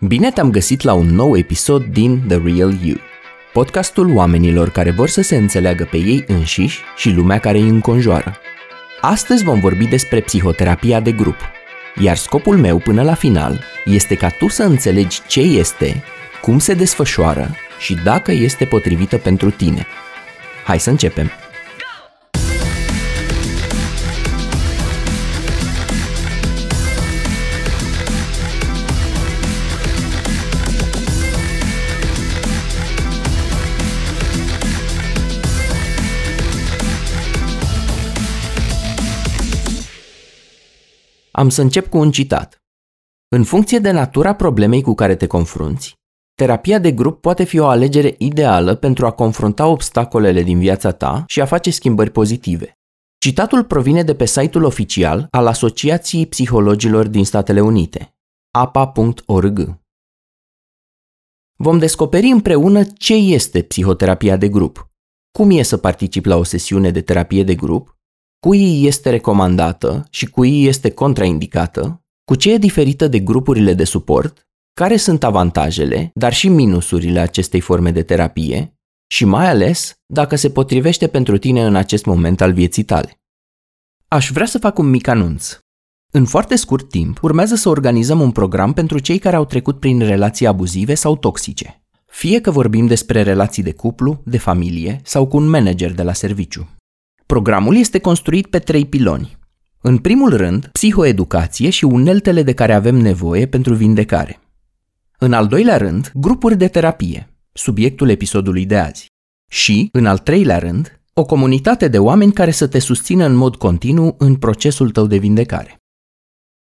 Bine te-am găsit la un nou episod din The Real You, podcastul oamenilor care vor să se înțeleagă pe ei înșiși și lumea care îi înconjoară. Astăzi vom vorbi despre psihoterapia de grup, iar scopul meu până la final este ca tu să înțelegi ce este, cum se desfășoară și dacă este potrivită pentru tine. Hai să începem! Am să încep cu un citat. În funcție de natura problemei cu care te confrunți, terapia de grup poate fi o alegere ideală pentru a confrunta obstacolele din viața ta și a face schimbări pozitive. Citatul provine de pe site-ul oficial al Asociației Psihologilor din Statele Unite, apa.org. Vom descoperi împreună ce este psihoterapia de grup, cum e să participi la o sesiune de terapie de grup cui este recomandată și cui este contraindicată, cu ce e diferită de grupurile de suport, care sunt avantajele, dar și minusurile acestei forme de terapie și mai ales dacă se potrivește pentru tine în acest moment al vieții tale. Aș vrea să fac un mic anunț. În foarte scurt timp, urmează să organizăm un program pentru cei care au trecut prin relații abuzive sau toxice. Fie că vorbim despre relații de cuplu, de familie sau cu un manager de la serviciu. Programul este construit pe trei piloni. În primul rând, psihoeducație și uneltele de care avem nevoie pentru vindecare. În al doilea rând, grupuri de terapie, subiectul episodului de azi. Și, în al treilea rând, o comunitate de oameni care să te susțină în mod continuu în procesul tău de vindecare.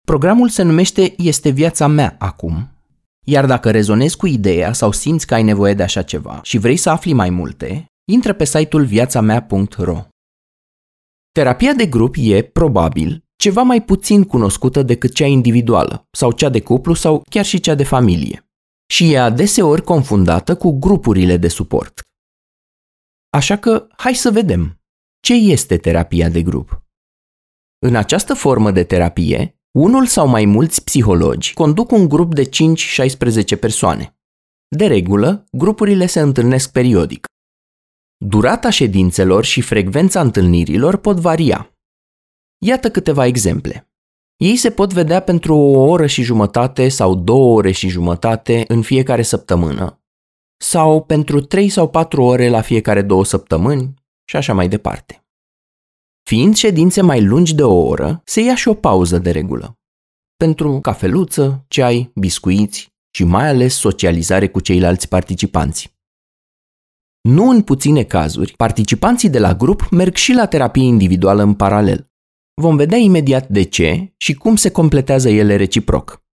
Programul se numește Este viața mea acum. Iar dacă rezonezi cu ideea sau simți că ai nevoie de așa ceva și vrei să afli mai multe, intră pe site-ul viațamea.ro. Terapia de grup e, probabil, ceva mai puțin cunoscută decât cea individuală, sau cea de cuplu, sau chiar și cea de familie. Și e adeseori confundată cu grupurile de suport. Așa că, hai să vedem. Ce este terapia de grup? În această formă de terapie, unul sau mai mulți psihologi conduc un grup de 5-16 persoane. De regulă, grupurile se întâlnesc periodic. Durata ședințelor și frecvența întâlnirilor pot varia. Iată câteva exemple. Ei se pot vedea pentru o oră și jumătate sau două ore și jumătate în fiecare săptămână, sau pentru trei sau patru ore la fiecare două săptămâni și așa mai departe. Fiind ședințe mai lungi de o oră, se ia și o pauză de regulă. Pentru cafeluță, ceai, biscuiți și mai ales socializare cu ceilalți participanți. Nu în puține cazuri, participanții de la grup merg și la terapie individuală în paralel. Vom vedea imediat de ce și cum se completează ele reciproc.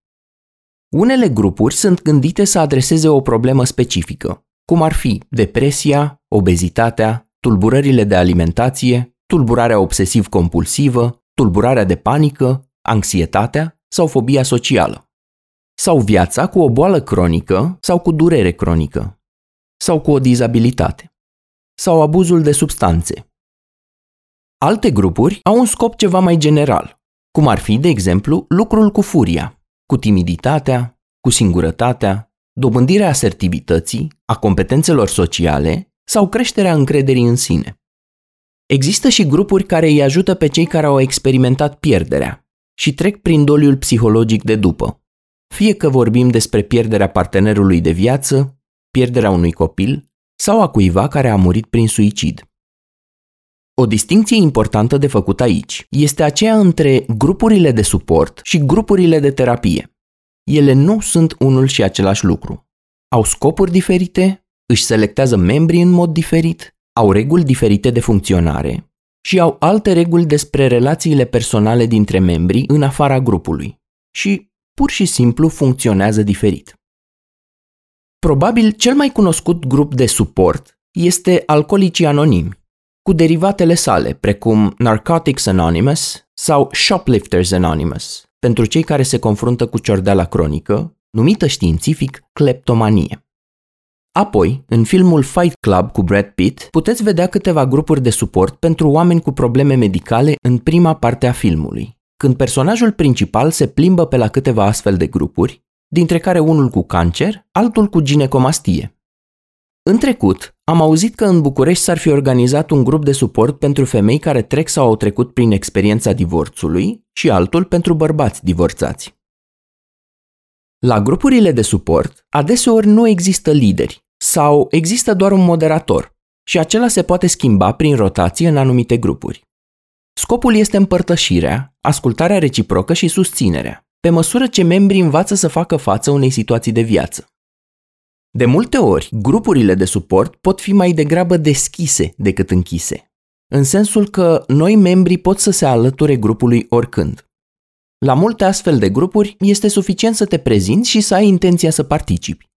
Unele grupuri sunt gândite să adreseze o problemă specifică, cum ar fi depresia, obezitatea, tulburările de alimentație, tulburarea obsesiv-compulsivă, tulburarea de panică, anxietatea sau fobia socială. Sau viața cu o boală cronică sau cu durere cronică sau cu o dizabilitate, sau abuzul de substanțe. Alte grupuri au un scop ceva mai general, cum ar fi, de exemplu, lucrul cu furia, cu timiditatea, cu singurătatea, dobândirea asertivității, a competențelor sociale sau creșterea încrederii în sine. Există și grupuri care îi ajută pe cei care au experimentat pierderea și trec prin doliul psihologic de după, fie că vorbim despre pierderea partenerului de viață, pierderea unui copil sau a cuiva care a murit prin suicid. O distinție importantă de făcut aici este aceea între grupurile de suport și grupurile de terapie. Ele nu sunt unul și același lucru. Au scopuri diferite, își selectează membrii în mod diferit, au reguli diferite de funcționare și au alte reguli despre relațiile personale dintre membrii în afara grupului și pur și simplu funcționează diferit. Probabil cel mai cunoscut grup de suport este Alcoolicii Anonimi, cu derivatele sale, precum Narcotics Anonymous sau Shoplifters Anonymous, pentru cei care se confruntă cu ciordeala cronică, numită științific cleptomanie. Apoi, în filmul Fight Club cu Brad Pitt, puteți vedea câteva grupuri de suport pentru oameni cu probleme medicale în prima parte a filmului, când personajul principal se plimbă pe la câteva astfel de grupuri dintre care unul cu cancer, altul cu ginecomastie. În trecut, am auzit că în București s-ar fi organizat un grup de suport pentru femei care trec sau au trecut prin experiența divorțului și altul pentru bărbați divorțați. La grupurile de suport, adeseori nu există lideri sau există doar un moderator și acela se poate schimba prin rotație în anumite grupuri. Scopul este împărtășirea, ascultarea reciprocă și susținerea, pe măsură ce membrii învață să facă față unei situații de viață. De multe ori, grupurile de suport pot fi mai degrabă deschise decât închise, în sensul că noi membrii pot să se alăture grupului oricând. La multe astfel de grupuri este suficient să te prezinți și să ai intenția să participi.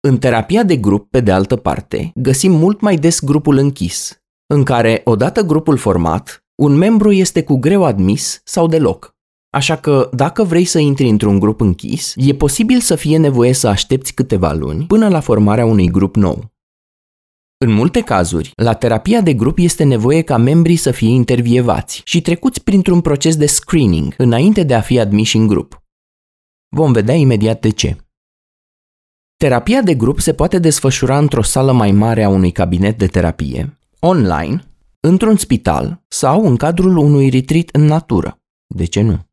În terapia de grup, pe de altă parte, găsim mult mai des grupul închis, în care, odată grupul format, un membru este cu greu admis sau deloc. Așa că, dacă vrei să intri într-un grup închis, e posibil să fie nevoie să aștepți câteva luni până la formarea unui grup nou. În multe cazuri, la terapia de grup este nevoie ca membrii să fie intervievați și trecuți printr-un proces de screening înainte de a fi admiși în grup. Vom vedea imediat de ce. Terapia de grup se poate desfășura într-o sală mai mare a unui cabinet de terapie, online, într-un spital sau în cadrul unui retreat în natură. De ce nu?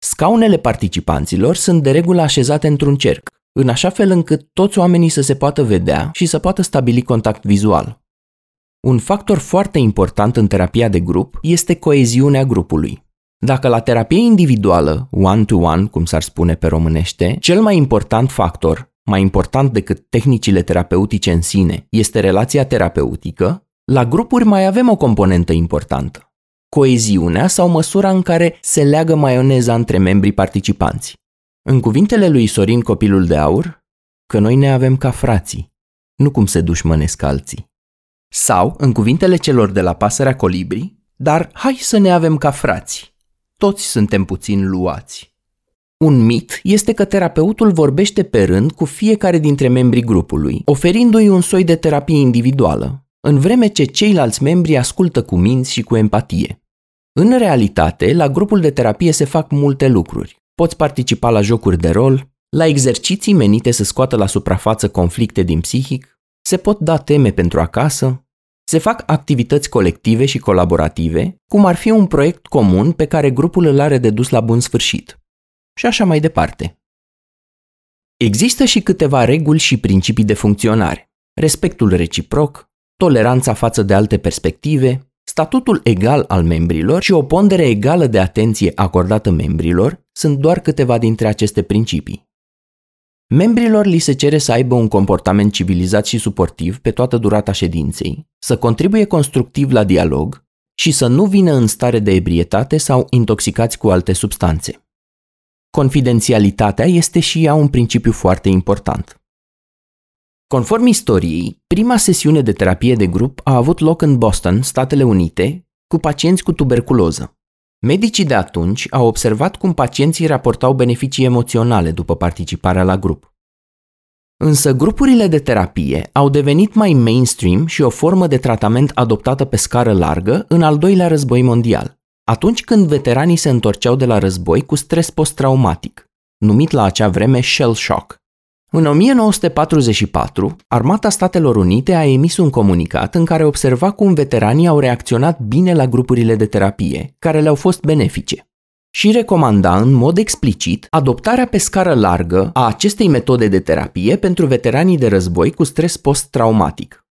Scaunele participanților sunt de regulă așezate într-un cerc, în așa fel încât toți oamenii să se poată vedea și să poată stabili contact vizual. Un factor foarte important în terapia de grup este coeziunea grupului. Dacă la terapie individuală, one-to-one, cum s-ar spune pe românește, cel mai important factor, mai important decât tehnicile terapeutice în sine, este relația terapeutică, la grupuri mai avem o componentă importantă. Coeziunea sau măsura în care se leagă maioneza între membrii participanți. În cuvintele lui Sorin Copilul de Aur, că noi ne avem ca frații, nu cum se dușmănesc alții. Sau, în cuvintele celor de la pasărea colibri, dar hai să ne avem ca frați. Toți suntem puțin luați. Un mit este că terapeutul vorbește pe rând cu fiecare dintre membrii grupului, oferindu-i un soi de terapie individuală, în vreme ce ceilalți membri ascultă cu minți și cu empatie. În realitate, la grupul de terapie se fac multe lucruri. Poți participa la jocuri de rol, la exerciții menite să scoată la suprafață conflicte din psihic, se pot da teme pentru acasă, se fac activități colective și colaborative, cum ar fi un proiect comun pe care grupul îl are de dus la bun sfârșit. Și așa mai departe. Există și câteva reguli și principii de funcționare. Respectul reciproc, toleranța față de alte perspective, Statutul egal al membrilor și o pondere egală de atenție acordată membrilor sunt doar câteva dintre aceste principii. Membrilor li se cere să aibă un comportament civilizat și suportiv pe toată durata ședinței, să contribuie constructiv la dialog și să nu vină în stare de ebrietate sau intoxicați cu alte substanțe. Confidențialitatea este și ea un principiu foarte important. Conform istoriei, prima sesiune de terapie de grup a avut loc în Boston, Statele Unite, cu pacienți cu tuberculoză. Medicii de atunci au observat cum pacienții raportau beneficii emoționale după participarea la grup. Însă grupurile de terapie au devenit mai mainstream și o formă de tratament adoptată pe scară largă în al doilea război mondial, atunci când veteranii se întorceau de la război cu stres post-traumatic, numit la acea vreme shell shock. În 1944, Armata Statelor Unite a emis un comunicat în care observa cum veteranii au reacționat bine la grupurile de terapie, care le-au fost benefice, și recomanda în mod explicit adoptarea pe scară largă a acestei metode de terapie pentru veteranii de război cu stres post-traumatic.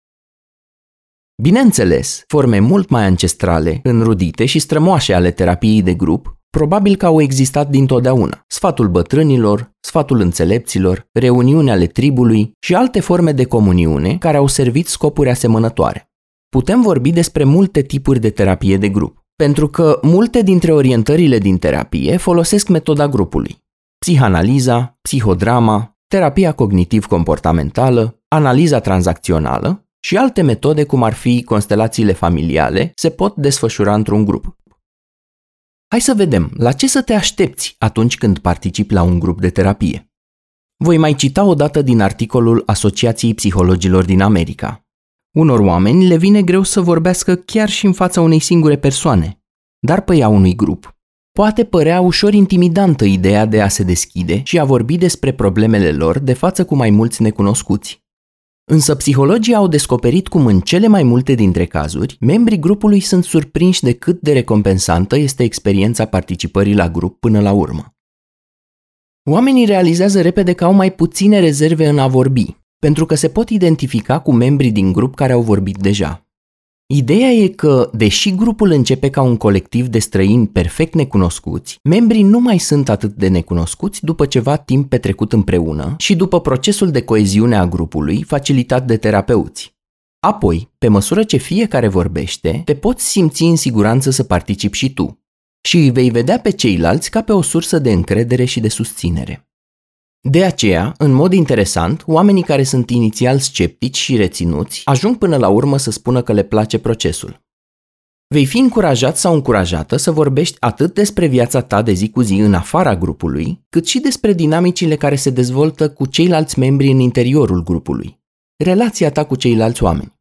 Bineînțeles, forme mult mai ancestrale, înrudite și strămoașe ale terapiei de grup Probabil că au existat dintotdeauna. Sfatul bătrânilor, sfatul înțelepților, reuniuni ale tribului și alte forme de comuniune care au servit scopuri asemănătoare. Putem vorbi despre multe tipuri de terapie de grup, pentru că multe dintre orientările din terapie folosesc metoda grupului. Psihanaliza, psihodrama, terapia cognitiv-comportamentală, analiza tranzacțională și alte metode cum ar fi constelațiile familiale se pot desfășura într-un grup. Hai să vedem la ce să te aștepți atunci când participi la un grup de terapie. Voi mai cita o dată din articolul Asociației Psihologilor din America. Unor oameni le vine greu să vorbească chiar și în fața unei singure persoane, dar pe ea unui grup. poate părea ușor intimidantă ideea de a se deschide și a vorbi despre problemele lor de față cu mai mulți necunoscuți. Însă psihologii au descoperit cum în cele mai multe dintre cazuri, membrii grupului sunt surprinși de cât de recompensantă este experiența participării la grup până la urmă. Oamenii realizează repede că au mai puține rezerve în a vorbi, pentru că se pot identifica cu membrii din grup care au vorbit deja. Ideea e că, deși grupul începe ca un colectiv de străini perfect necunoscuți, membrii nu mai sunt atât de necunoscuți după ceva timp petrecut împreună și după procesul de coeziune a grupului facilitat de terapeuți. Apoi, pe măsură ce fiecare vorbește, te poți simți în siguranță să participi și tu și îi vei vedea pe ceilalți ca pe o sursă de încredere și de susținere. De aceea, în mod interesant, oamenii care sunt inițial sceptici și reținuți ajung până la urmă să spună că le place procesul. Vei fi încurajat sau încurajată să vorbești atât despre viața ta de zi cu zi în afara grupului, cât și despre dinamicile care se dezvoltă cu ceilalți membri în interiorul grupului. Relația ta cu ceilalți oameni.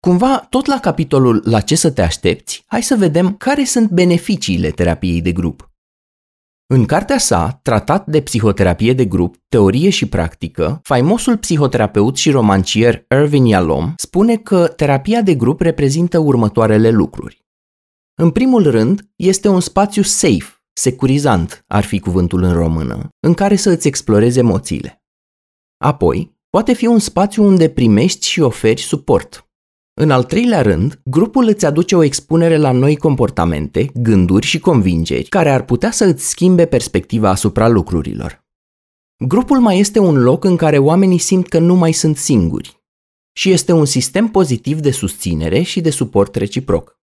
Cumva, tot la capitolul La ce să te aștepți, hai să vedem care sunt beneficiile terapiei de grup. În cartea sa, Tratat de psihoterapie de grup, teorie și practică, faimosul psihoterapeut și romancier Irvin Yalom spune că terapia de grup reprezintă următoarele lucruri. În primul rând, este un spațiu safe, securizant, ar fi cuvântul în română, în care să îți explorezi emoțiile. Apoi, poate fi un spațiu unde primești și oferi suport, în al treilea rând, grupul îți aduce o expunere la noi comportamente, gânduri și convingeri care ar putea să îți schimbe perspectiva asupra lucrurilor. Grupul mai este un loc în care oamenii simt că nu mai sunt singuri și este un sistem pozitiv de susținere și de suport reciproc.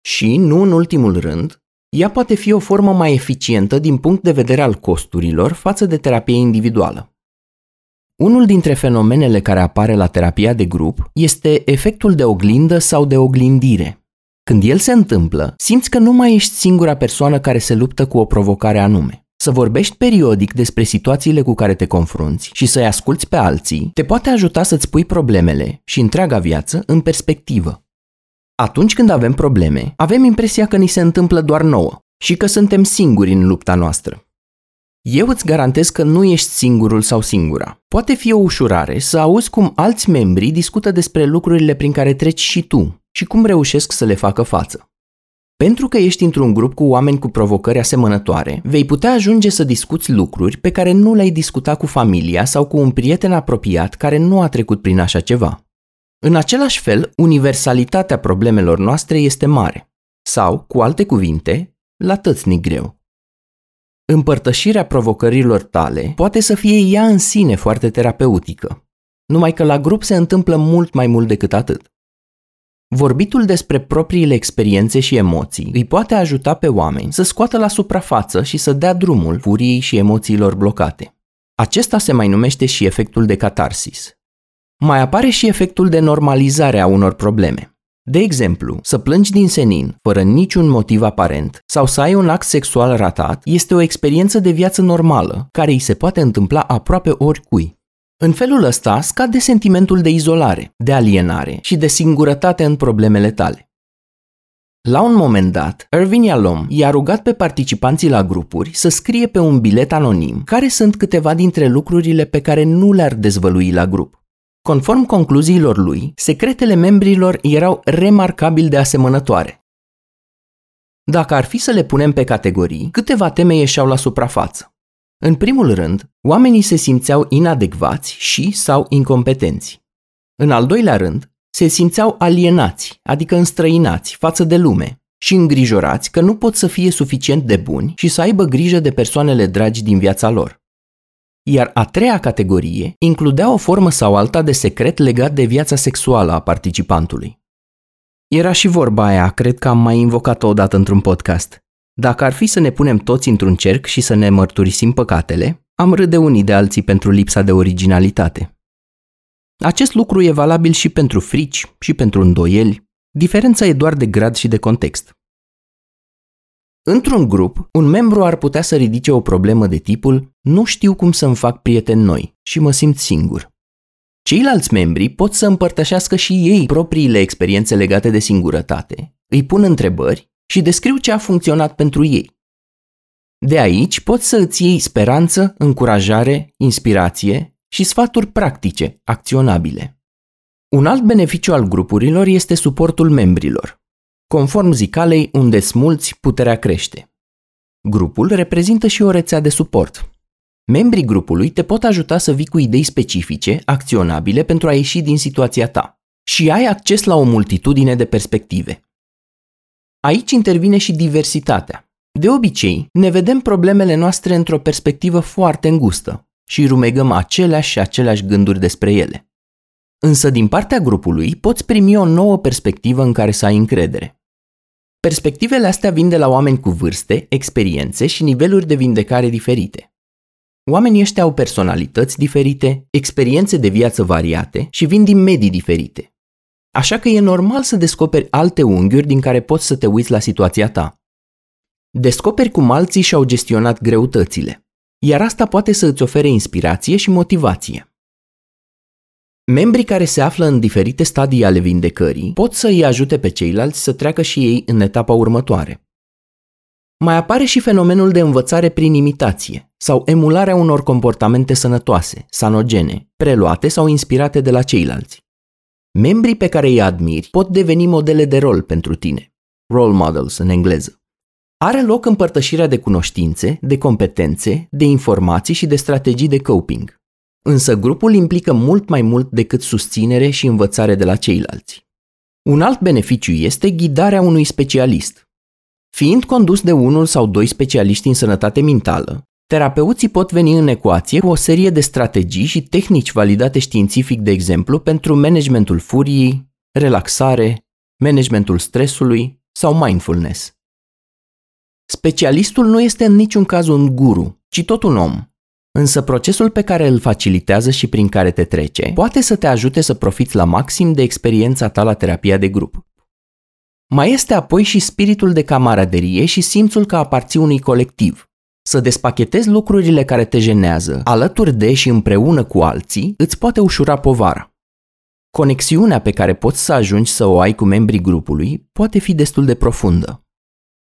Și, nu în ultimul rând, ea poate fi o formă mai eficientă din punct de vedere al costurilor față de terapie individuală. Unul dintre fenomenele care apare la terapia de grup este efectul de oglindă sau de oglindire. Când el se întâmplă, simți că nu mai ești singura persoană care se luptă cu o provocare anume. Să vorbești periodic despre situațiile cu care te confrunți și să-i asculți pe alții te poate ajuta să-ți pui problemele și întreaga viață în perspectivă. Atunci când avem probleme, avem impresia că ni se întâmplă doar nouă și că suntem singuri în lupta noastră. Eu îți garantez că nu ești singurul sau singura. Poate fi o ușurare să auzi cum alți membri discută despre lucrurile prin care treci și tu și cum reușesc să le facă față. Pentru că ești într-un grup cu oameni cu provocări asemănătoare, vei putea ajunge să discuți lucruri pe care nu le-ai discutat cu familia sau cu un prieten apropiat care nu a trecut prin așa ceva. În același fel, universalitatea problemelor noastre este mare. Sau, cu alte cuvinte, la tățnic greu. Împărtășirea provocărilor tale poate să fie ea în sine foarte terapeutică, numai că la grup se întâmplă mult mai mult decât atât. Vorbitul despre propriile experiențe și emoții îi poate ajuta pe oameni să scoată la suprafață și să dea drumul furiei și emoțiilor blocate. Acesta se mai numește și efectul de catarsis. Mai apare și efectul de normalizare a unor probleme. De exemplu, să plângi din senin, fără niciun motiv aparent, sau să ai un act sexual ratat, este o experiență de viață normală, care îi se poate întâmpla aproape oricui. În felul ăsta scade sentimentul de izolare, de alienare și de singurătate în problemele tale. La un moment dat, Irvin Yalom i-a rugat pe participanții la grupuri să scrie pe un bilet anonim care sunt câteva dintre lucrurile pe care nu le-ar dezvălui la grup. Conform concluziilor lui, secretele membrilor erau remarcabil de asemănătoare. Dacă ar fi să le punem pe categorii, câteva teme ieșeau la suprafață. În primul rând, oamenii se simțeau inadecvați și sau incompetenți. În al doilea rând, se simțeau alienați, adică înstrăinați față de lume și îngrijorați că nu pot să fie suficient de buni și să aibă grijă de persoanele dragi din viața lor iar a treia categorie includea o formă sau alta de secret legat de viața sexuală a participantului. Era și vorba aia, cred că am mai invocat-o odată într-un podcast. Dacă ar fi să ne punem toți într-un cerc și să ne mărturisim păcatele, am râde unii de alții pentru lipsa de originalitate. Acest lucru e valabil și pentru frici și pentru îndoieli, diferența e doar de grad și de context. Într-un grup, un membru ar putea să ridice o problemă de tipul nu știu cum să-mi fac prieteni noi și mă simt singur. Ceilalți membri pot să împărtășească și ei propriile experiențe legate de singurătate, îi pun întrebări și descriu ce a funcționat pentru ei. De aici poți să îți iei speranță, încurajare, inspirație și sfaturi practice, acționabile. Un alt beneficiu al grupurilor este suportul membrilor. Conform zicalei, unde smulți, puterea crește. Grupul reprezintă și o rețea de suport. Membrii grupului te pot ajuta să vii cu idei specifice, acționabile pentru a ieși din situația ta și ai acces la o multitudine de perspective. Aici intervine și diversitatea. De obicei, ne vedem problemele noastre într-o perspectivă foarte îngustă și rumegăm aceleași și aceleași gânduri despre ele. Însă din partea grupului poți primi o nouă perspectivă în care să ai încredere. Perspectivele astea vin de la oameni cu vârste, experiențe și niveluri de vindecare diferite. Oamenii ăștia au personalități diferite, experiențe de viață variate și vin din medii diferite. Așa că e normal să descoperi alte unghiuri din care poți să te uiți la situația ta. Descoperi cum alții și-au gestionat greutățile, iar asta poate să îți ofere inspirație și motivație. Membrii care se află în diferite stadii ale vindecării pot să îi ajute pe ceilalți să treacă și ei în etapa următoare. Mai apare și fenomenul de învățare prin imitație sau emularea unor comportamente sănătoase, sanogene, preluate sau inspirate de la ceilalți. Membrii pe care îi admiri pot deveni modele de rol pentru tine, role models în engleză. Are loc împărtășirea de cunoștințe, de competențe, de informații și de strategii de coping. Însă grupul implică mult mai mult decât susținere și învățare de la ceilalți. Un alt beneficiu este ghidarea unui specialist. Fiind condus de unul sau doi specialiști în sănătate mentală, terapeuții pot veni în ecuație cu o serie de strategii și tehnici validate științific, de exemplu, pentru managementul furiei, relaxare, managementul stresului sau mindfulness. Specialistul nu este în niciun caz un guru, ci tot un om, Însă procesul pe care îl facilitează și prin care te trece poate să te ajute să profiți la maxim de experiența ta la terapia de grup. Mai este apoi și spiritul de camaraderie și simțul că aparții unui colectiv. Să despachetezi lucrurile care te jenează, alături de și împreună cu alții, îți poate ușura povara. Conexiunea pe care poți să ajungi să o ai cu membrii grupului poate fi destul de profundă.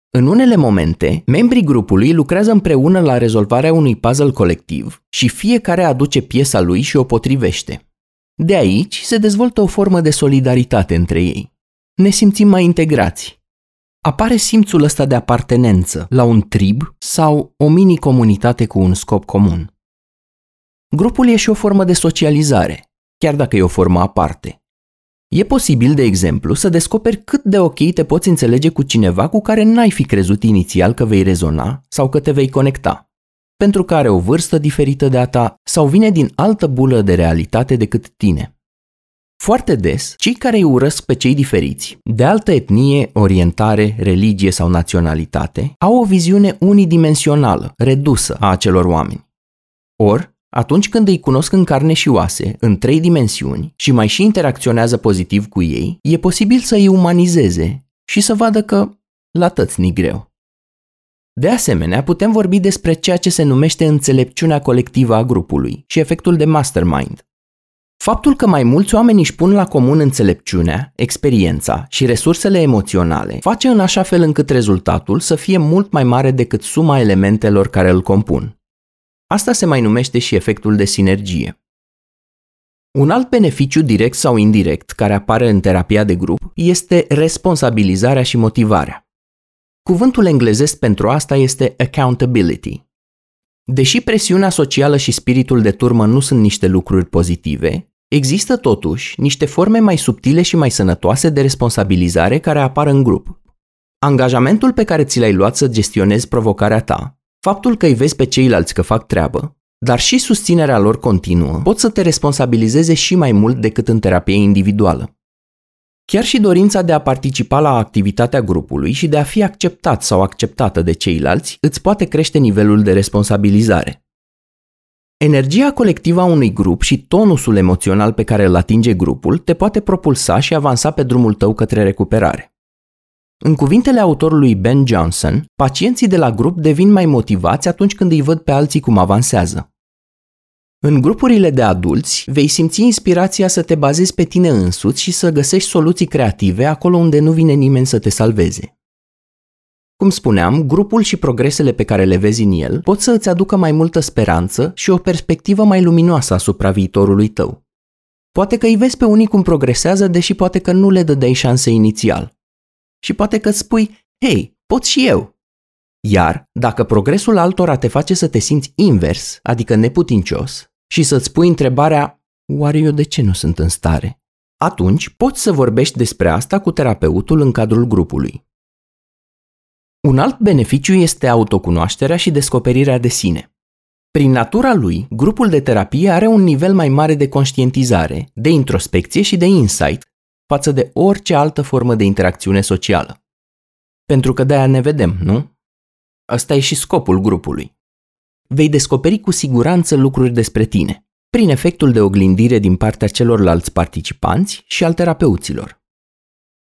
În unele momente, membrii grupului lucrează împreună la rezolvarea unui puzzle colectiv și fiecare aduce piesa lui și o potrivește. De aici se dezvoltă o formă de solidaritate între ei. Ne simțim mai integrați. Apare simțul ăsta de apartenență la un trib sau o mini-comunitate cu un scop comun. Grupul e și o formă de socializare, chiar dacă e o formă aparte. E posibil, de exemplu, să descoperi cât de ok te poți înțelege cu cineva cu care n-ai fi crezut inițial că vei rezona sau că te vei conecta, pentru că are o vârstă diferită de a ta sau vine din altă bulă de realitate decât tine. Foarte des, cei care îi urăsc pe cei diferiți, de altă etnie, orientare, religie sau naționalitate, au o viziune unidimensională, redusă a acelor oameni. Or, atunci când îi cunosc în carne și oase, în trei dimensiuni, și mai și interacționează pozitiv cu ei, e posibil să îi umanizeze și să vadă că la tăți ni greu. De asemenea, putem vorbi despre ceea ce se numește înțelepciunea colectivă a grupului și efectul de mastermind. Faptul că mai mulți oameni își pun la comun înțelepciunea, experiența și resursele emoționale face în așa fel încât rezultatul să fie mult mai mare decât suma elementelor care îl compun. Asta se mai numește și efectul de sinergie. Un alt beneficiu direct sau indirect care apare în terapia de grup este responsabilizarea și motivarea. Cuvântul englezesc pentru asta este accountability. Deși presiunea socială și spiritul de turmă nu sunt niște lucruri pozitive, există totuși niște forme mai subtile și mai sănătoase de responsabilizare care apar în grup. Angajamentul pe care ți l-ai luat să gestionezi provocarea ta Faptul că îi vezi pe ceilalți că fac treabă, dar și susținerea lor continuă, pot să te responsabilizeze și mai mult decât în terapie individuală. Chiar și dorința de a participa la activitatea grupului și de a fi acceptat sau acceptată de ceilalți îți poate crește nivelul de responsabilizare. Energia colectivă a unui grup și tonusul emoțional pe care îl atinge grupul te poate propulsa și avansa pe drumul tău către recuperare. În cuvintele autorului Ben Johnson, pacienții de la grup devin mai motivați atunci când îi văd pe alții cum avansează. În grupurile de adulți, vei simți inspirația să te bazezi pe tine însuți și să găsești soluții creative acolo unde nu vine nimeni să te salveze. Cum spuneam, grupul și progresele pe care le vezi în el pot să îți aducă mai multă speranță și o perspectivă mai luminoasă asupra viitorului tău. Poate că îi vezi pe unii cum progresează, deși poate că nu le dădeai șanse inițial. Și poate că îți spui, hei, pot și eu. Iar, dacă progresul altora te face să te simți invers, adică neputincios, și să-ți pui întrebarea, oare eu de ce nu sunt în stare? Atunci poți să vorbești despre asta cu terapeutul în cadrul grupului. Un alt beneficiu este autocunoașterea și descoperirea de sine. Prin natura lui, grupul de terapie are un nivel mai mare de conștientizare, de introspecție și de insight față de orice altă formă de interacțiune socială. Pentru că de-aia ne vedem, nu? Ăsta e și scopul grupului. Vei descoperi cu siguranță lucruri despre tine, prin efectul de oglindire din partea celorlalți participanți și al terapeuților.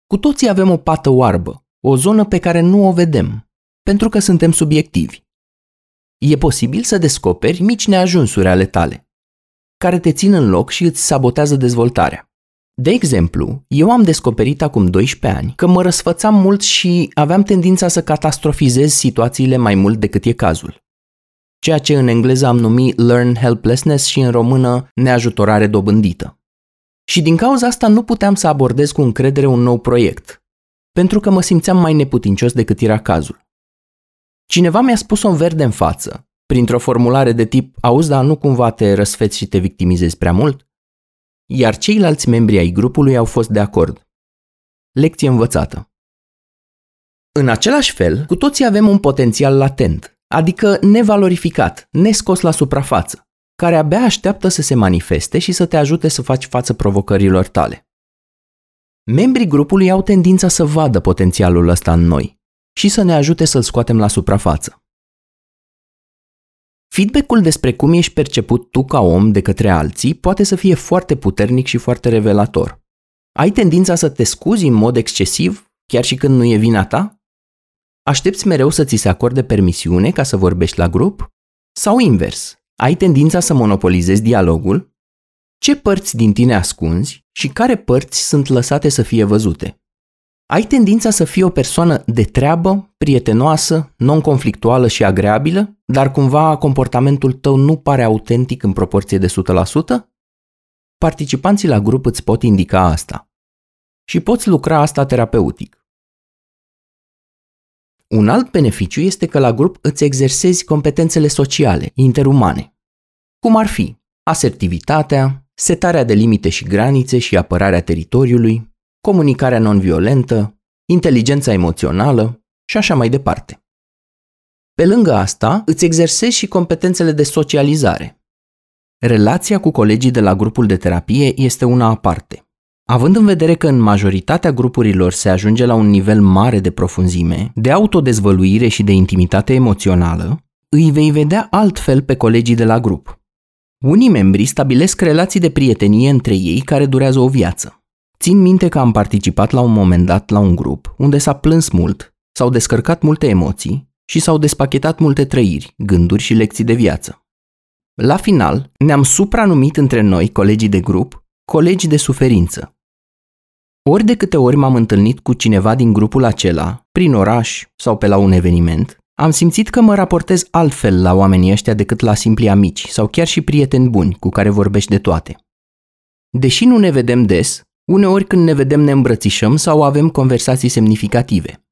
Cu toții avem o pată oarbă, o zonă pe care nu o vedem, pentru că suntem subiectivi. E posibil să descoperi mici neajunsuri ale tale, care te țin în loc și îți sabotează dezvoltarea. De exemplu, eu am descoperit acum 12 ani că mă răsfățam mult și aveam tendința să catastrofizez situațiile mai mult decât e cazul. Ceea ce în engleză am numit learn helplessness și în română neajutorare dobândită. Și din cauza asta nu puteam să abordez cu încredere un nou proiect, pentru că mă simțeam mai neputincios decât era cazul. Cineva mi-a spus-o în verde în față, printr-o formulare de tip, auzi, dar nu cumva te răsfeți și te victimizezi prea mult? Iar ceilalți membri ai grupului au fost de acord. Lecție învățată. În același fel, cu toții avem un potențial latent, adică nevalorificat, nescos la suprafață, care abia așteaptă să se manifeste și să te ajute să faci față provocărilor tale. Membrii grupului au tendința să vadă potențialul ăsta în noi și să ne ajute să-l scoatem la suprafață. Feedback-ul despre cum ești perceput tu ca om de către alții poate să fie foarte puternic și foarte revelator. Ai tendința să te scuzi în mod excesiv, chiar și când nu e vina ta? Aștepți mereu să ți se acorde permisiune ca să vorbești la grup? Sau invers, ai tendința să monopolizezi dialogul? Ce părți din tine ascunzi și care părți sunt lăsate să fie văzute? Ai tendința să fii o persoană de treabă, prietenoasă, non-conflictuală și agreabilă, dar cumva comportamentul tău nu pare autentic în proporție de 100%? Participanții la grup îți pot indica asta. Și poți lucra asta terapeutic. Un alt beneficiu este că la grup îți exersezi competențele sociale, interumane. Cum ar fi asertivitatea, setarea de limite și granițe și apărarea teritoriului, comunicarea non-violentă, inteligența emoțională și așa mai departe. Pe lângă asta, îți exersezi și competențele de socializare. Relația cu colegii de la grupul de terapie este una aparte. Având în vedere că în majoritatea grupurilor se ajunge la un nivel mare de profunzime, de autodezvăluire și de intimitate emoțională, îi vei vedea altfel pe colegii de la grup. Unii membri stabilesc relații de prietenie între ei care durează o viață. Țin minte că am participat la un moment dat la un grup unde s-a plâns mult, s-au descărcat multe emoții și s-au despachetat multe trăiri, gânduri și lecții de viață. La final, ne-am supranumit între noi, colegii de grup, colegi de suferință. Ori de câte ori m-am întâlnit cu cineva din grupul acela, prin oraș sau pe la un eveniment, am simțit că mă raportez altfel la oamenii ăștia decât la simpli amici sau chiar și prieteni buni cu care vorbești de toate. Deși nu ne vedem des, Uneori când ne vedem ne îmbrățișăm sau avem conversații semnificative.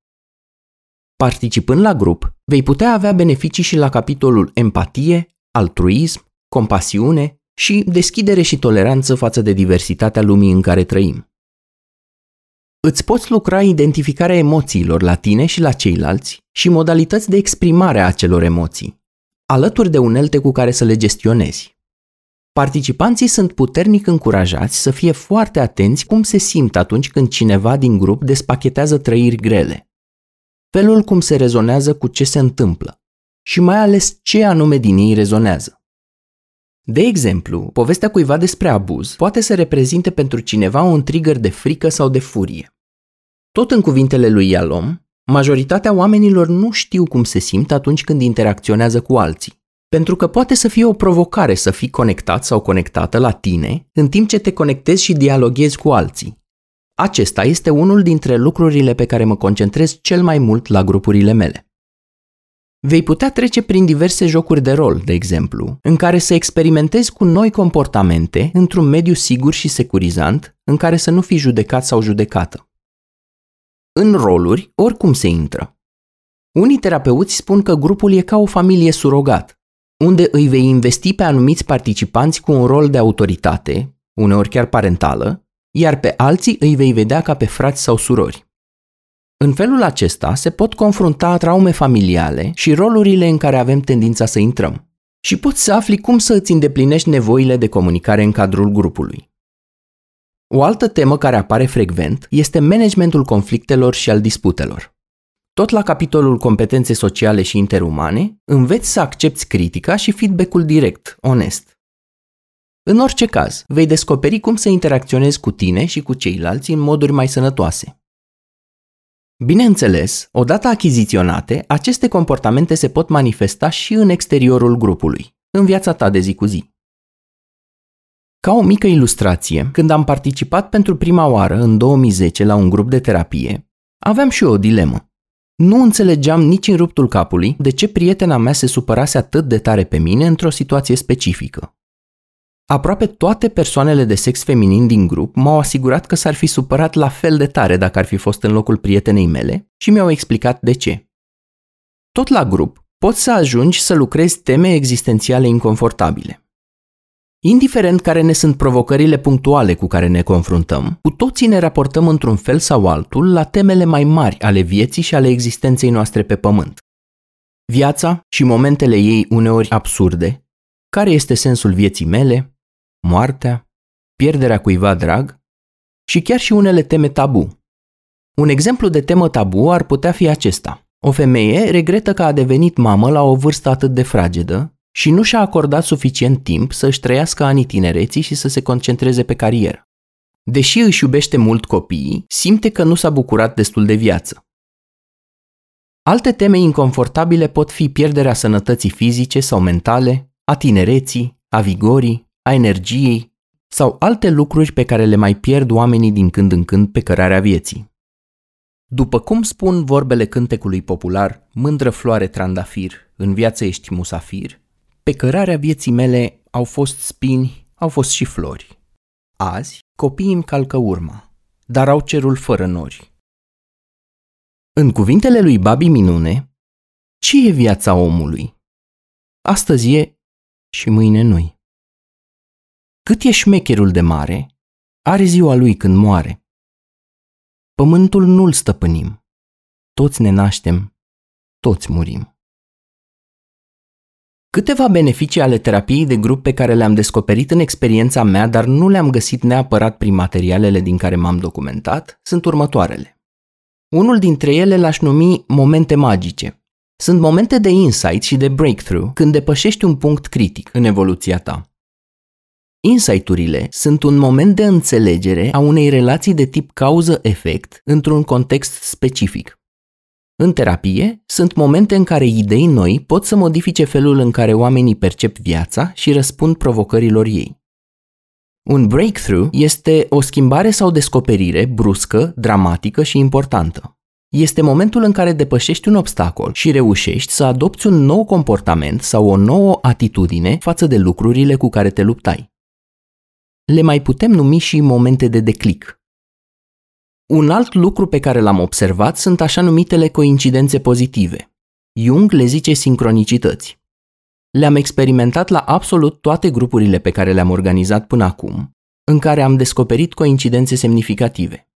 Participând la grup, vei putea avea beneficii și la capitolul empatie, altruism, compasiune și deschidere și toleranță față de diversitatea lumii în care trăim. Îți poți lucra identificarea emoțiilor la tine și la ceilalți și modalități de exprimare a acelor emoții, alături de unelte cu care să le gestionezi. Participanții sunt puternic încurajați să fie foarte atenți cum se simt atunci când cineva din grup despachetează trăiri grele. Felul cum se rezonează cu ce se întâmplă și mai ales ce anume din ei rezonează. De exemplu, povestea cuiva despre abuz poate să reprezinte pentru cineva un trigger de frică sau de furie. Tot în cuvintele lui Yalom, majoritatea oamenilor nu știu cum se simt atunci când interacționează cu alții. Pentru că poate să fie o provocare să fii conectat sau conectată la tine în timp ce te conectezi și dialoghezi cu alții. Acesta este unul dintre lucrurile pe care mă concentrez cel mai mult la grupurile mele. Vei putea trece prin diverse jocuri de rol, de exemplu, în care să experimentezi cu noi comportamente într-un mediu sigur și securizant, în care să nu fii judecat sau judecată. În roluri, oricum se intră. Unii terapeuți spun că grupul e ca o familie surogat, unde îi vei investi pe anumiți participanți cu un rol de autoritate, uneori chiar parentală, iar pe alții îi vei vedea ca pe frați sau surori. În felul acesta se pot confrunta traume familiale și rolurile în care avem tendința să intrăm. Și poți să afli cum să îți îndeplinești nevoile de comunicare în cadrul grupului. O altă temă care apare frecvent este managementul conflictelor și al disputelor. Tot la capitolul competențe sociale și interumane, înveți să accepti critica și feedback-ul direct, onest. În orice caz, vei descoperi cum să interacționezi cu tine și cu ceilalți în moduri mai sănătoase. Bineînțeles, odată achiziționate, aceste comportamente se pot manifesta și în exteriorul grupului, în viața ta de zi cu zi. Ca o mică ilustrație, când am participat pentru prima oară în 2010 la un grup de terapie, aveam și eu o dilemă. Nu înțelegeam nici în ruptul capului de ce prietena mea se supărase atât de tare pe mine într-o situație specifică. Aproape toate persoanele de sex feminin din grup m-au asigurat că s-ar fi supărat la fel de tare dacă ar fi fost în locul prietenei mele și mi-au explicat de ce. Tot la grup, poți să ajungi să lucrezi teme existențiale inconfortabile. Indiferent care ne sunt provocările punctuale cu care ne confruntăm, cu toții ne raportăm într-un fel sau altul la temele mai mari ale vieții și ale existenței noastre pe pământ. Viața și momentele ei uneori absurde, care este sensul vieții mele, moartea, pierderea cuiva drag și chiar și unele teme tabu. Un exemplu de temă tabu ar putea fi acesta. O femeie regretă că a devenit mamă la o vârstă atât de fragedă și nu și-a acordat suficient timp să își trăiască anii tinereții și să se concentreze pe carieră. Deși își iubește mult copiii, simte că nu s-a bucurat destul de viață. Alte teme inconfortabile pot fi pierderea sănătății fizice sau mentale, a tinereții, a vigorii, a energiei sau alte lucruri pe care le mai pierd oamenii din când în când pe cărarea vieții. După cum spun vorbele cântecului popular, mândră floare trandafir, în viață ești musafir, pe cărarea vieții mele au fost spini, au fost și flori. Azi, copiii îmi calcă urma, dar au cerul fără nori. În cuvintele lui Babi Minune, ce e viața omului? Astăzi e și mâine nu Cât e șmecherul de mare, are ziua lui când moare. Pământul nu-l stăpânim. Toți ne naștem, toți murim. Câteva beneficii ale terapiei de grup pe care le-am descoperit în experiența mea, dar nu le-am găsit neapărat prin materialele din care m-am documentat, sunt următoarele. Unul dintre ele l-aș numi momente magice. Sunt momente de insight și de breakthrough când depășești un punct critic în evoluția ta. Insight-urile sunt un moment de înțelegere a unei relații de tip cauză-efect într-un context specific. În terapie, sunt momente în care idei noi pot să modifice felul în care oamenii percep viața și răspund provocărilor ei. Un breakthrough este o schimbare sau descoperire bruscă, dramatică și importantă. Este momentul în care depășești un obstacol și reușești să adopți un nou comportament sau o nouă atitudine față de lucrurile cu care te luptai. Le mai putem numi și momente de declic, un alt lucru pe care l-am observat sunt așa numitele coincidențe pozitive. Jung le zice sincronicități. Le-am experimentat la absolut toate grupurile pe care le-am organizat până acum, în care am descoperit coincidențe semnificative.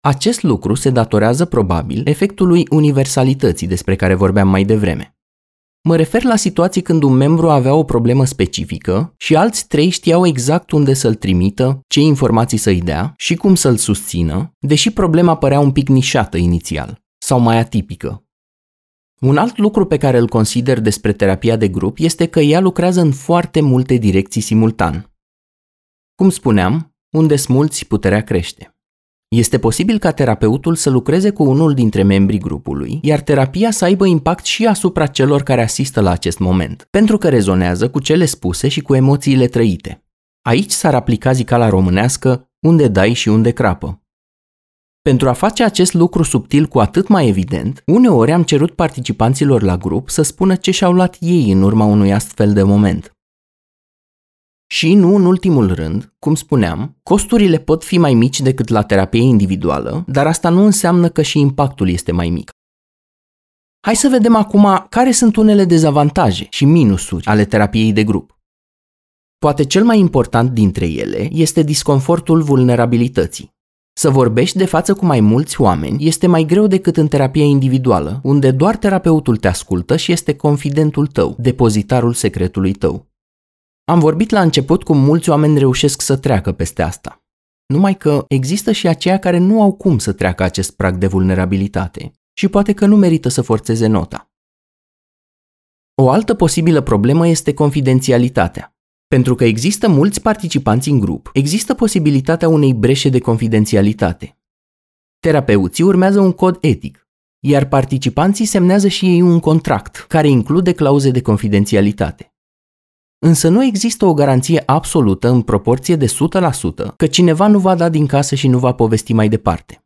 Acest lucru se datorează probabil efectului universalității despre care vorbeam mai devreme. Mă refer la situații când un membru avea o problemă specifică și alți trei știau exact unde să-l trimită, ce informații să-i dea și cum să-l susțină, deși problema părea un pic nișată inițial sau mai atipică. Un alt lucru pe care îl consider despre terapia de grup este că ea lucrează în foarte multe direcții simultan. Cum spuneam, unde smulți puterea crește. Este posibil ca terapeutul să lucreze cu unul dintre membrii grupului, iar terapia să aibă impact și asupra celor care asistă la acest moment, pentru că rezonează cu cele spuse și cu emoțiile trăite. Aici s-ar aplica zicala românească unde dai și unde crapă. Pentru a face acest lucru subtil cu atât mai evident, uneori am cerut participanților la grup să spună ce și-au luat ei în urma unui astfel de moment. Și nu în ultimul rând, cum spuneam, costurile pot fi mai mici decât la terapie individuală, dar asta nu înseamnă că și impactul este mai mic. Hai să vedem acum care sunt unele dezavantaje și minusuri ale terapiei de grup. Poate cel mai important dintre ele este disconfortul vulnerabilității. Să vorbești de față cu mai mulți oameni este mai greu decât în terapia individuală, unde doar terapeutul te ascultă și este confidentul tău, depozitarul secretului tău. Am vorbit la început cum mulți oameni reușesc să treacă peste asta. Numai că există și aceia care nu au cum să treacă acest prag de vulnerabilitate și poate că nu merită să forțeze nota. O altă posibilă problemă este confidențialitatea. Pentru că există mulți participanți în grup, există posibilitatea unei breșe de confidențialitate. Terapeuții urmează un cod etic, iar participanții semnează și ei un contract care include clauze de confidențialitate. Însă nu există o garanție absolută în proporție de 100% că cineva nu va da din casă și nu va povesti mai departe.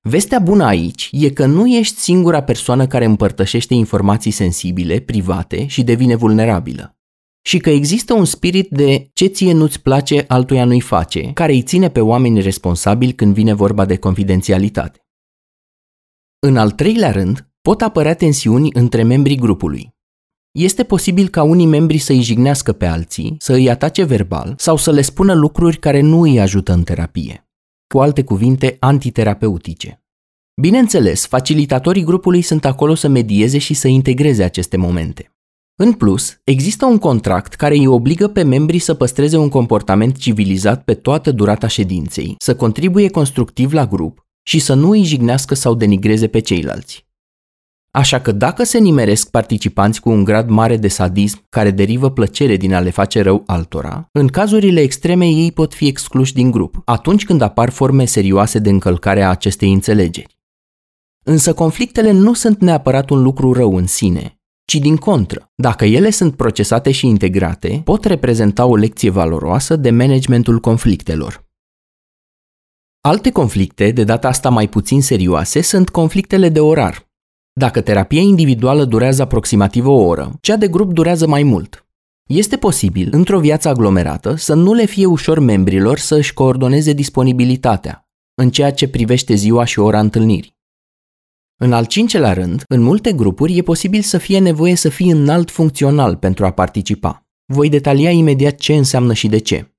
Vestea bună aici e că nu ești singura persoană care împărtășește informații sensibile, private și devine vulnerabilă. Și că există un spirit de ce ție nu-ți place, altuia nu-i face, care îi ține pe oameni responsabili când vine vorba de confidențialitate. În al treilea rând, pot apărea tensiuni între membrii grupului. Este posibil ca unii membri să îi jignească pe alții, să îi atace verbal sau să le spună lucruri care nu îi ajută în terapie cu alte cuvinte, antiterapeutice. Bineînțeles, facilitatorii grupului sunt acolo să medieze și să integreze aceste momente. În plus, există un contract care îi obligă pe membrii să păstreze un comportament civilizat pe toată durata ședinței, să contribuie constructiv la grup și să nu îi jignească sau denigreze pe ceilalți. Așa că dacă se nimeresc participanți cu un grad mare de sadism care derivă plăcere din a le face rău altora, în cazurile extreme ei pot fi excluși din grup, atunci când apar forme serioase de încălcare a acestei înțelegeri. Însă conflictele nu sunt neapărat un lucru rău în sine, ci din contră, dacă ele sunt procesate și integrate, pot reprezenta o lecție valoroasă de managementul conflictelor. Alte conflicte, de data asta mai puțin serioase, sunt conflictele de orar, dacă terapia individuală durează aproximativ o oră, cea de grup durează mai mult. Este posibil, într-o viață aglomerată, să nu le fie ușor membrilor să își coordoneze disponibilitatea în ceea ce privește ziua și ora întâlnirii. În al cincelea rând, în multe grupuri e posibil să fie nevoie să fii înalt funcțional pentru a participa. Voi detalia imediat ce înseamnă și de ce.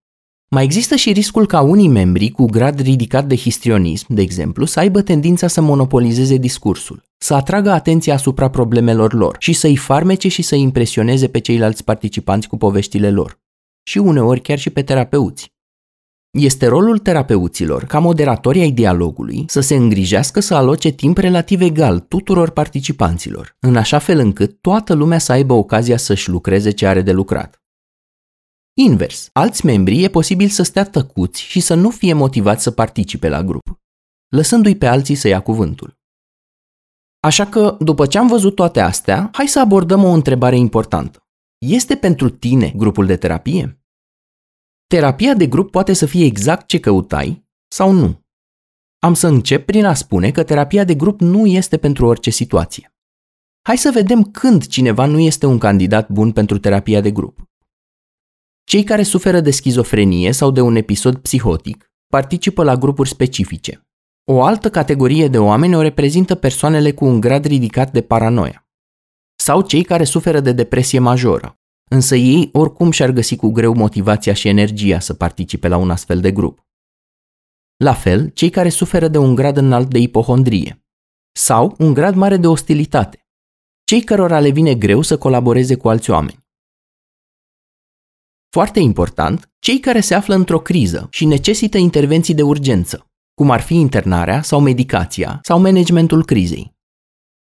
Mai există și riscul ca unii membri cu grad ridicat de histrionism, de exemplu, să aibă tendința să monopolizeze discursul, să atragă atenția asupra problemelor lor și să-i farmece și să impresioneze pe ceilalți participanți cu poveștile lor. Și uneori chiar și pe terapeuți. Este rolul terapeuților, ca moderatori ai dialogului, să se îngrijească să aloce timp relativ egal tuturor participanților, în așa fel încât toată lumea să aibă ocazia să-și lucreze ce are de lucrat. Invers, alți membri e posibil să stea tăcuți și să nu fie motivați să participe la grup, lăsându-i pe alții să ia cuvântul. Așa că, după ce am văzut toate astea, hai să abordăm o întrebare importantă. Este pentru tine grupul de terapie? Terapia de grup poate să fie exact ce căutai sau nu. Am să încep prin a spune că terapia de grup nu este pentru orice situație. Hai să vedem când cineva nu este un candidat bun pentru terapia de grup. Cei care suferă de schizofrenie sau de un episod psihotic participă la grupuri specifice. O altă categorie de oameni o reprezintă persoanele cu un grad ridicat de paranoia. Sau cei care suferă de depresie majoră, însă ei oricum și-ar găsi cu greu motivația și energia să participe la un astfel de grup. La fel, cei care suferă de un grad înalt de ipohondrie sau un grad mare de ostilitate, cei cărora le vine greu să colaboreze cu alți oameni. Foarte important, cei care se află într-o criză și necesită intervenții de urgență, cum ar fi internarea sau medicația sau managementul crizei.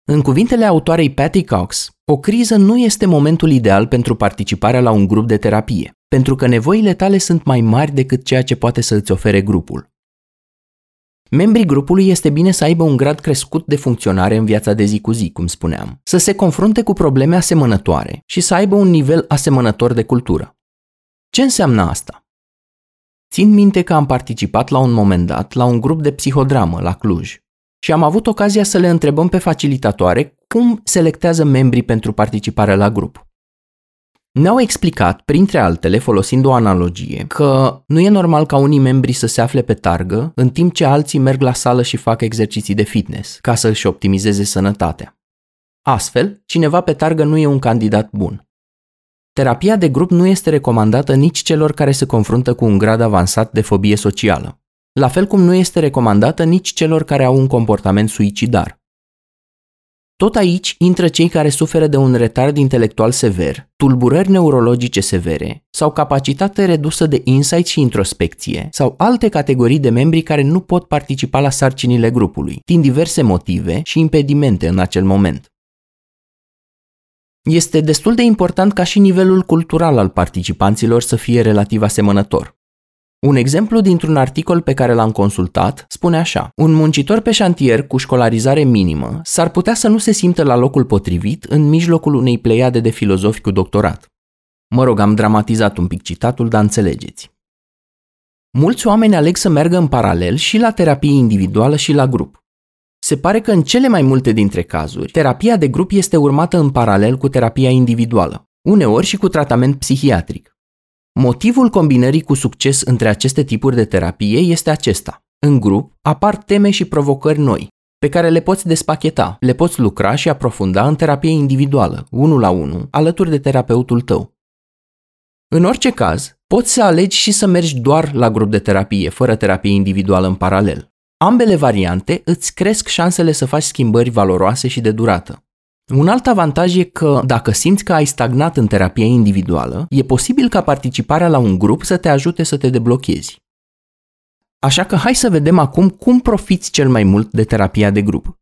În cuvintele autoarei Patty Cox, o criză nu este momentul ideal pentru participarea la un grup de terapie, pentru că nevoile tale sunt mai mari decât ceea ce poate să îți ofere grupul. Membrii grupului este bine să aibă un grad crescut de funcționare în viața de zi cu zi, cum spuneam, să se confrunte cu probleme asemănătoare și să aibă un nivel asemănător de cultură. Ce înseamnă asta? Țin minte că am participat la un moment dat la un grup de psihodramă la Cluj și am avut ocazia să le întrebăm pe facilitatoare cum selectează membrii pentru participarea la grup. Ne-au explicat, printre altele, folosind o analogie, că nu e normal ca unii membri să se afle pe targă, în timp ce alții merg la sală și fac exerciții de fitness, ca să își optimizeze sănătatea. Astfel, cineva pe targă nu e un candidat bun. Terapia de grup nu este recomandată nici celor care se confruntă cu un grad avansat de fobie socială, la fel cum nu este recomandată nici celor care au un comportament suicidar. Tot aici intră cei care suferă de un retard intelectual sever, tulburări neurologice severe sau capacitate redusă de insight și introspecție sau alte categorii de membri care nu pot participa la sarcinile grupului, din diverse motive și impedimente în acel moment. Este destul de important ca și nivelul cultural al participanților să fie relativ asemănător. Un exemplu dintr-un articol pe care l-am consultat spune așa. Un muncitor pe șantier cu școlarizare minimă s-ar putea să nu se simtă la locul potrivit în mijlocul unei pleiade de filozofi cu doctorat. Mă rog, am dramatizat un pic citatul, dar înțelegeți. Mulți oameni aleg să meargă în paralel și la terapie individuală și la grup. Se pare că în cele mai multe dintre cazuri, terapia de grup este urmată în paralel cu terapia individuală, uneori și cu tratament psihiatric. Motivul combinării cu succes între aceste tipuri de terapie este acesta. În grup apar teme și provocări noi, pe care le poți despacheta, le poți lucra și aprofunda în terapie individuală, unul la unul, alături de terapeutul tău. În orice caz, poți să alegi și să mergi doar la grup de terapie, fără terapie individuală în paralel. Ambele variante îți cresc șansele să faci schimbări valoroase și de durată. Un alt avantaj e că dacă simți că ai stagnat în terapia individuală, e posibil ca participarea la un grup să te ajute să te deblochezi. Așa că hai să vedem acum cum profiți cel mai mult de terapia de grup.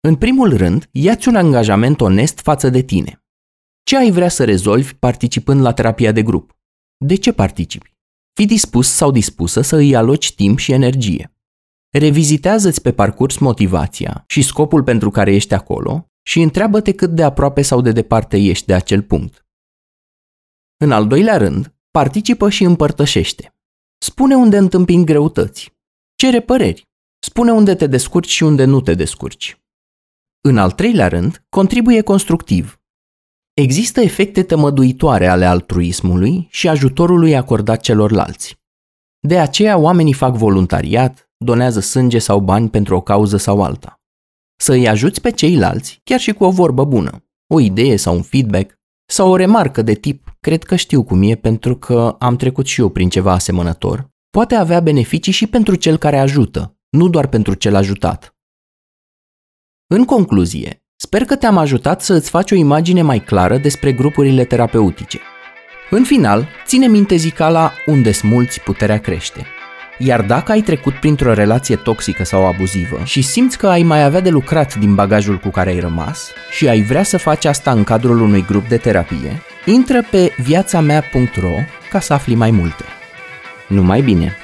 În primul rând, ia-ți un angajament onest față de tine. Ce ai vrea să rezolvi participând la terapia de grup? De ce participi? Fii dispus sau dispusă să îi aloci timp și energie. Revizitează-ți pe parcurs motivația și scopul pentru care ești acolo și întreabă-te cât de aproape sau de departe ești de acel punct. În al doilea rând, participă și împărtășește. Spune unde întâmpini greutăți. Cere păreri. Spune unde te descurci și unde nu te descurci. În al treilea rând, contribuie constructiv. Există efecte tămăduitoare ale altruismului și ajutorului acordat celorlalți. De aceea oamenii fac voluntariat, donează sânge sau bani pentru o cauză sau alta să îi ajuți pe ceilalți, chiar și cu o vorbă bună, o idee sau un feedback, sau o remarcă de tip, cred că știu cum e pentru că am trecut și eu prin ceva asemănător, poate avea beneficii și pentru cel care ajută, nu doar pentru cel ajutat. În concluzie, sper că te-am ajutat să îți faci o imagine mai clară despre grupurile terapeutice. În final, ține minte zicala unde smulți puterea crește. Iar dacă ai trecut printr-o relație toxică sau abuzivă și simți că ai mai avea de lucrat din bagajul cu care ai rămas și ai vrea să faci asta în cadrul unui grup de terapie, intră pe viața mea.ro ca să afli mai multe. Numai bine!